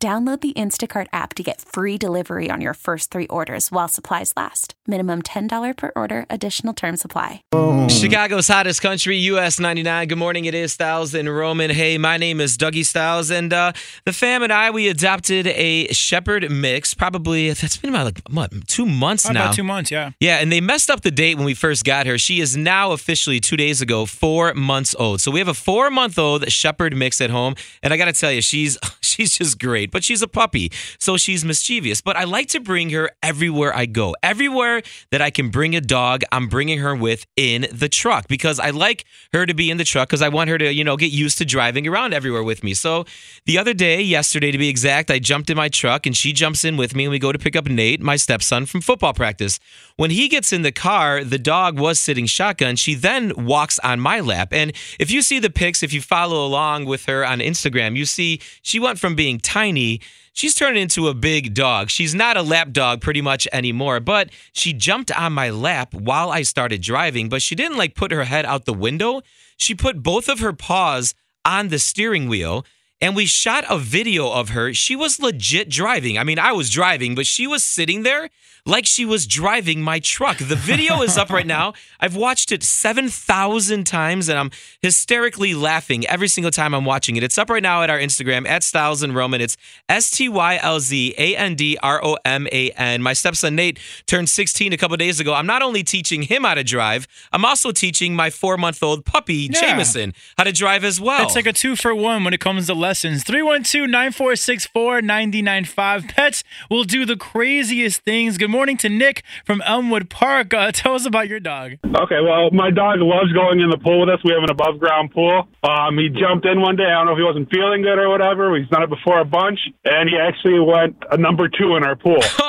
Download the Instacart app to get free delivery on your first three orders while supplies last. Minimum $10 per order, additional term supply. Chicago's hottest country, US 99. Good morning, it is Styles and Roman. Hey, my name is Dougie Styles, and uh, the fam and I, we adopted a Shepherd mix. Probably, that's been about like, what, two months Probably now. About two months, yeah. Yeah, and they messed up the date when we first got her. She is now officially two days ago four months old. So we have a four month old Shepherd mix at home, and I got to tell you, she's she's just great. But she's a puppy, so she's mischievous. But I like to bring her everywhere I go. Everywhere that I can bring a dog, I'm bringing her with in the truck because I like her to be in the truck because I want her to you know get used to driving around everywhere with me. So the other day, yesterday to be exact, I jumped in my truck and she jumps in with me, and we go to pick up Nate, my stepson, from football practice. When he gets in the car, the dog was sitting shotgun. She then walks on my lap. And if you see the pics, if you follow along with her on Instagram, you see she went from being tiny. She's turned into a big dog. She's not a lap dog pretty much anymore, but she jumped on my lap while I started driving, but she didn't like put her head out the window. She put both of her paws on the steering wheel and we shot a video of her. She was legit driving. I mean, I was driving, but she was sitting there like she was driving my truck. The video is up right now. I've watched it 7,000 times and I'm hysterically laughing every single time I'm watching it. It's up right now at our Instagram at Styles and Roman. It's S T Y L Z A N D R O M A N. My stepson Nate turned 16 a couple days ago. I'm not only teaching him how to drive, I'm also teaching my four month old puppy, Yeah. Jameson, how to drive as well. It's like a two for one when it comes to lessons. 312 9464 995. Pets will do the craziest things. Good morning to Nick from Elmwood Park. Uh, tell us about your dog. Okay, well, my dog loves going in the pool with us. We have an above ground pool. Um, he jumped in one day. I don't know if he wasn't feeling good or whatever. He's done it before a bunch, and he actually went a number two in our pool.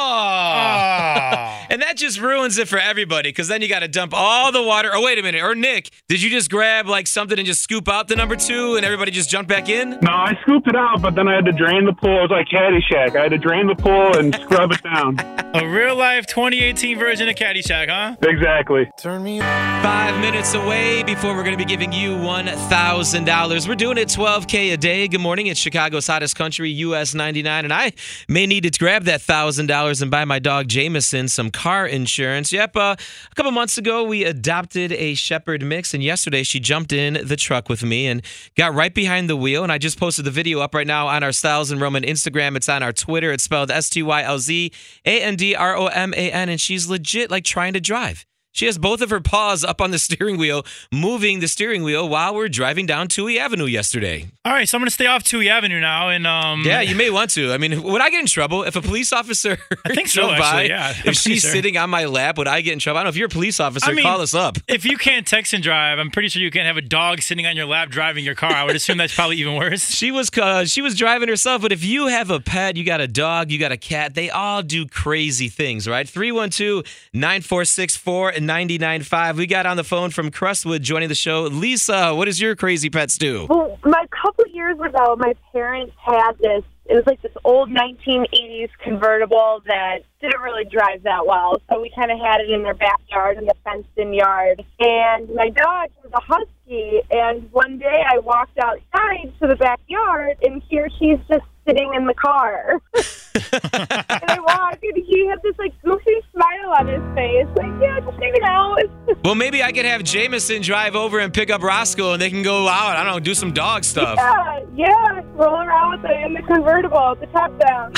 And that just ruins it for everybody because then you got to dump all the water. Oh, wait a minute. Or Nick, did you just grab like something and just scoop out the number two and everybody just jumped back in? No, I scooped it out, but then I had to drain the pool. It was like Caddyshack. I had to drain the pool and scrub it down. A real life 2018 version of Caddyshack, huh? Exactly. Turn me Five minutes away before we're going to be giving you $1,000. We're doing it 12K a day. Good morning. It's Chicago's hottest country, US 99. And I may need to grab that $1,000 and buy my dog Jameson some car insurance. Yep. Uh, a couple months ago, we adopted a Shepherd mix. And yesterday, she jumped in the truck with me and got right behind the wheel. And I just posted the video up right now on our Styles and Roman Instagram. It's on our Twitter. It's spelled S T Y L Z A N D R O M A N. And she's legit like trying to drive. She has both of her paws up on the steering wheel, moving the steering wheel while we're driving down Touhy Avenue yesterday. All right, so I'm going to stay off Touhy Avenue now. And um, Yeah, you may want to. I mean, would I get in trouble if a police officer I think so, drove by? yeah. I'm if she's sure. sitting on my lap, would I get in trouble? I don't know if you're a police officer. I mean- call us up. if you can't text and drive, I'm pretty sure you can't have a dog sitting on your lap driving your car. I would assume that's probably even worse. She was uh, she was driving herself, but if you have a pet, you got a dog, you got a cat, they all do crazy things, right? 312-9464 and 995. We got on the phone from Crestwood joining the show. Lisa, what does your crazy pets do? Well, my couple years ago, my parents had this. It was like this old 1980s convertible that didn't really drive that well. So we kind of had it in their backyard in the fenced-in yard. And my dog was a husky. And one day I walked outside to the backyard, and here she's just sitting in the car. and I walked, and he had this like goofy smile on his face, like yeah, just hanging out. Well, maybe I could have Jameson drive over and pick up Roscoe and they can go out, I don't know, do some dog stuff. Yeah, yeah, roll around with it in the convertible, at the top down.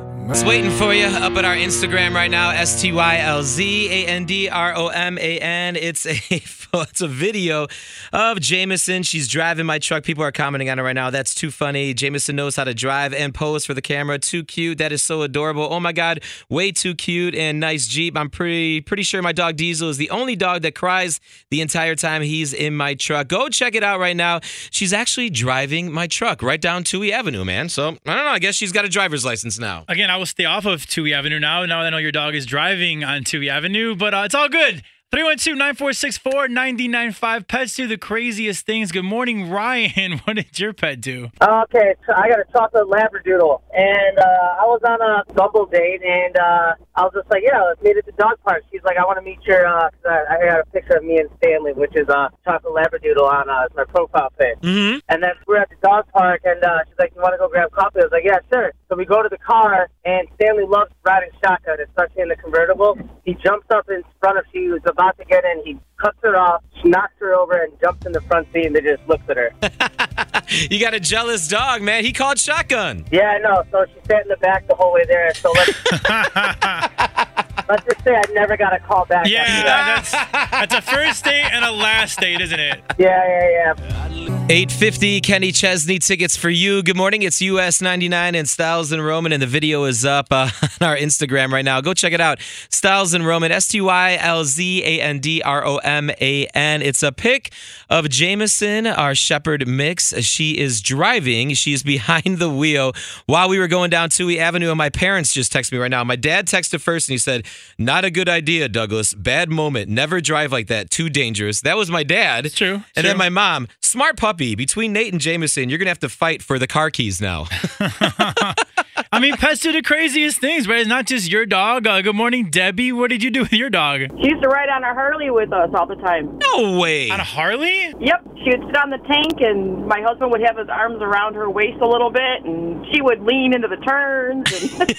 It's waiting for you up at our Instagram right now. S T Y L Z A N D R O M A N. It's a it's a video of Jameson. She's driving my truck. People are commenting on it right now. That's too funny. Jameson knows how to drive and pose for the camera. Too cute. That is so adorable. Oh my god, way too cute and nice Jeep. I'm pretty pretty sure my dog Diesel is the only dog that cries the entire time he's in my truck. Go check it out right now. She's actually driving my truck right down Touhy Avenue, man. So I don't know. I guess she's got a driver's license now. Again, I will stay off of Touhy Avenue now. Now I know your dog is driving on Touhy Avenue, but uh, it's all good. 312-946-4995. Pets do the craziest things. Good morning, Ryan. What did your pet do? Okay, so I got a chocolate labradoodle, and uh, I was on a Bumble date, and uh, I was just like, "Yeah, let's meet at the dog park." She's like, "I want to meet your," uh, cause I, I got a picture of me and Stanley, which is a uh, chocolate labradoodle on uh, my profile pic. Mm-hmm. And then we're at the dog park, and uh, she's like, "You want to go grab coffee?" I was like, "Yeah, sure." So we go to the car, and Stanley loves riding shotgun, especially in the convertible. He jumps up in front of she was about to get in. He cuts her off, knocks her over, and jumps in the front seat, and then just looks at her. you got a jealous dog, man. He called shotgun. Yeah, I know. So she sat in the back the whole way there. So let's let's just say I never got a call back. Yeah, after that. that's, that's a first date and a last date, isn't it? yeah, yeah, yeah. 850 Kenny Chesney tickets for you. Good morning. It's US 99 and Styles and Roman, and the video is up uh, on our Instagram right now. Go check it out. Styles and Roman, S T Y L Z A N D R O M A N. It's a pic of Jameson, our shepherd mix. She is driving, she's behind the wheel while we were going down Touhy Avenue, and my parents just texted me right now. My dad texted first and he said, Not a good idea, Douglas. Bad moment. Never drive like that. Too dangerous. That was my dad. It's true. And true. then my mom, smart puppy. Between Nate and Jameson, you're gonna have to fight for the car keys now. I mean, pets do the craziest things, right? It's not just your dog. Uh, good morning, Debbie. What did you do with your dog? She used to ride on a Harley with us all the time. no way. On a Harley? Yep, she would sit on the tank, and my husband would have his arms around her waist a little bit, and she would lean into the turns. And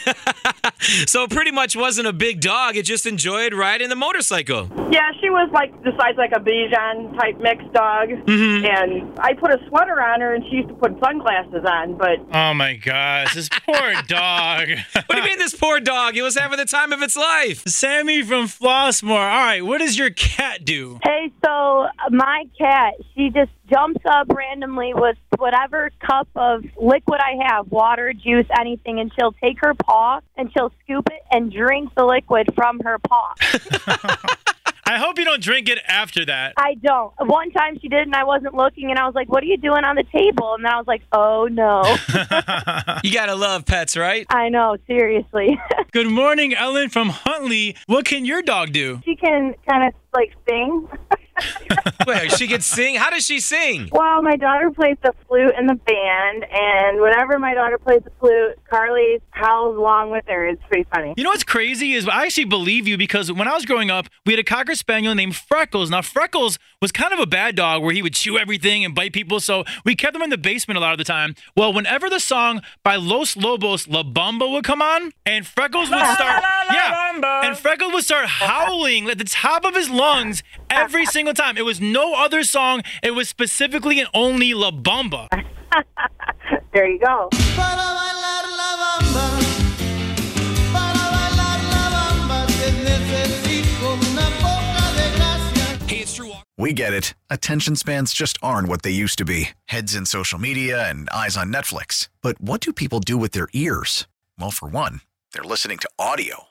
so it pretty much wasn't a big dog. It just enjoyed riding the motorcycle. yeah, she was like the size like a Bichon type mixed dog. Mm-hmm. And I put a sweater on her, and she used to put sunglasses on. But Oh my gosh, this poor dog. What do you mean this poor dog? It was having the time of its life. Sammy from Flossmoor. All right, what does your cat do? Hey, so uh, my cat, she just jumps up randomly with whatever cup of liquid I have, water, juice, anything, and she'll take her paw and she'll scoop it and drink the liquid from her paw. I hope you don't drink it after that. I don't. One time she did, and I wasn't looking, and I was like, "What are you doing on the table?" And then I was like, "Oh no!" You gotta love pets, right? I know, seriously. Good morning, Ellen from Huntley. What can your dog do? she can kind of like sing. Wait, she can sing. How does she sing? Well, my daughter plays the flute in the band, and whenever my daughter plays the flute, Carly howls along with her. It's pretty funny. You know what's crazy is I actually believe you because when I was growing up, we had a cocker spaniel named Freckles. Now Freckles was kind of a bad dog where he would chew everything and bite people, so we kept him in the basement a lot of the time. Well, whenever the song by Los Lobos La Bamba would come on, and Freckles would start, yeah, and Freckles would start howling at the top of his lungs every single time. It was no other song. It was specifically and only La Bamba. There you go. Para bailar la bamba, para bailar la bamba, te necesito una poca de gracia. We get it. Attention spans just aren't what they used to be heads in social media and eyes on Netflix. But what do people do with their ears? Well, for one, they're listening to audio.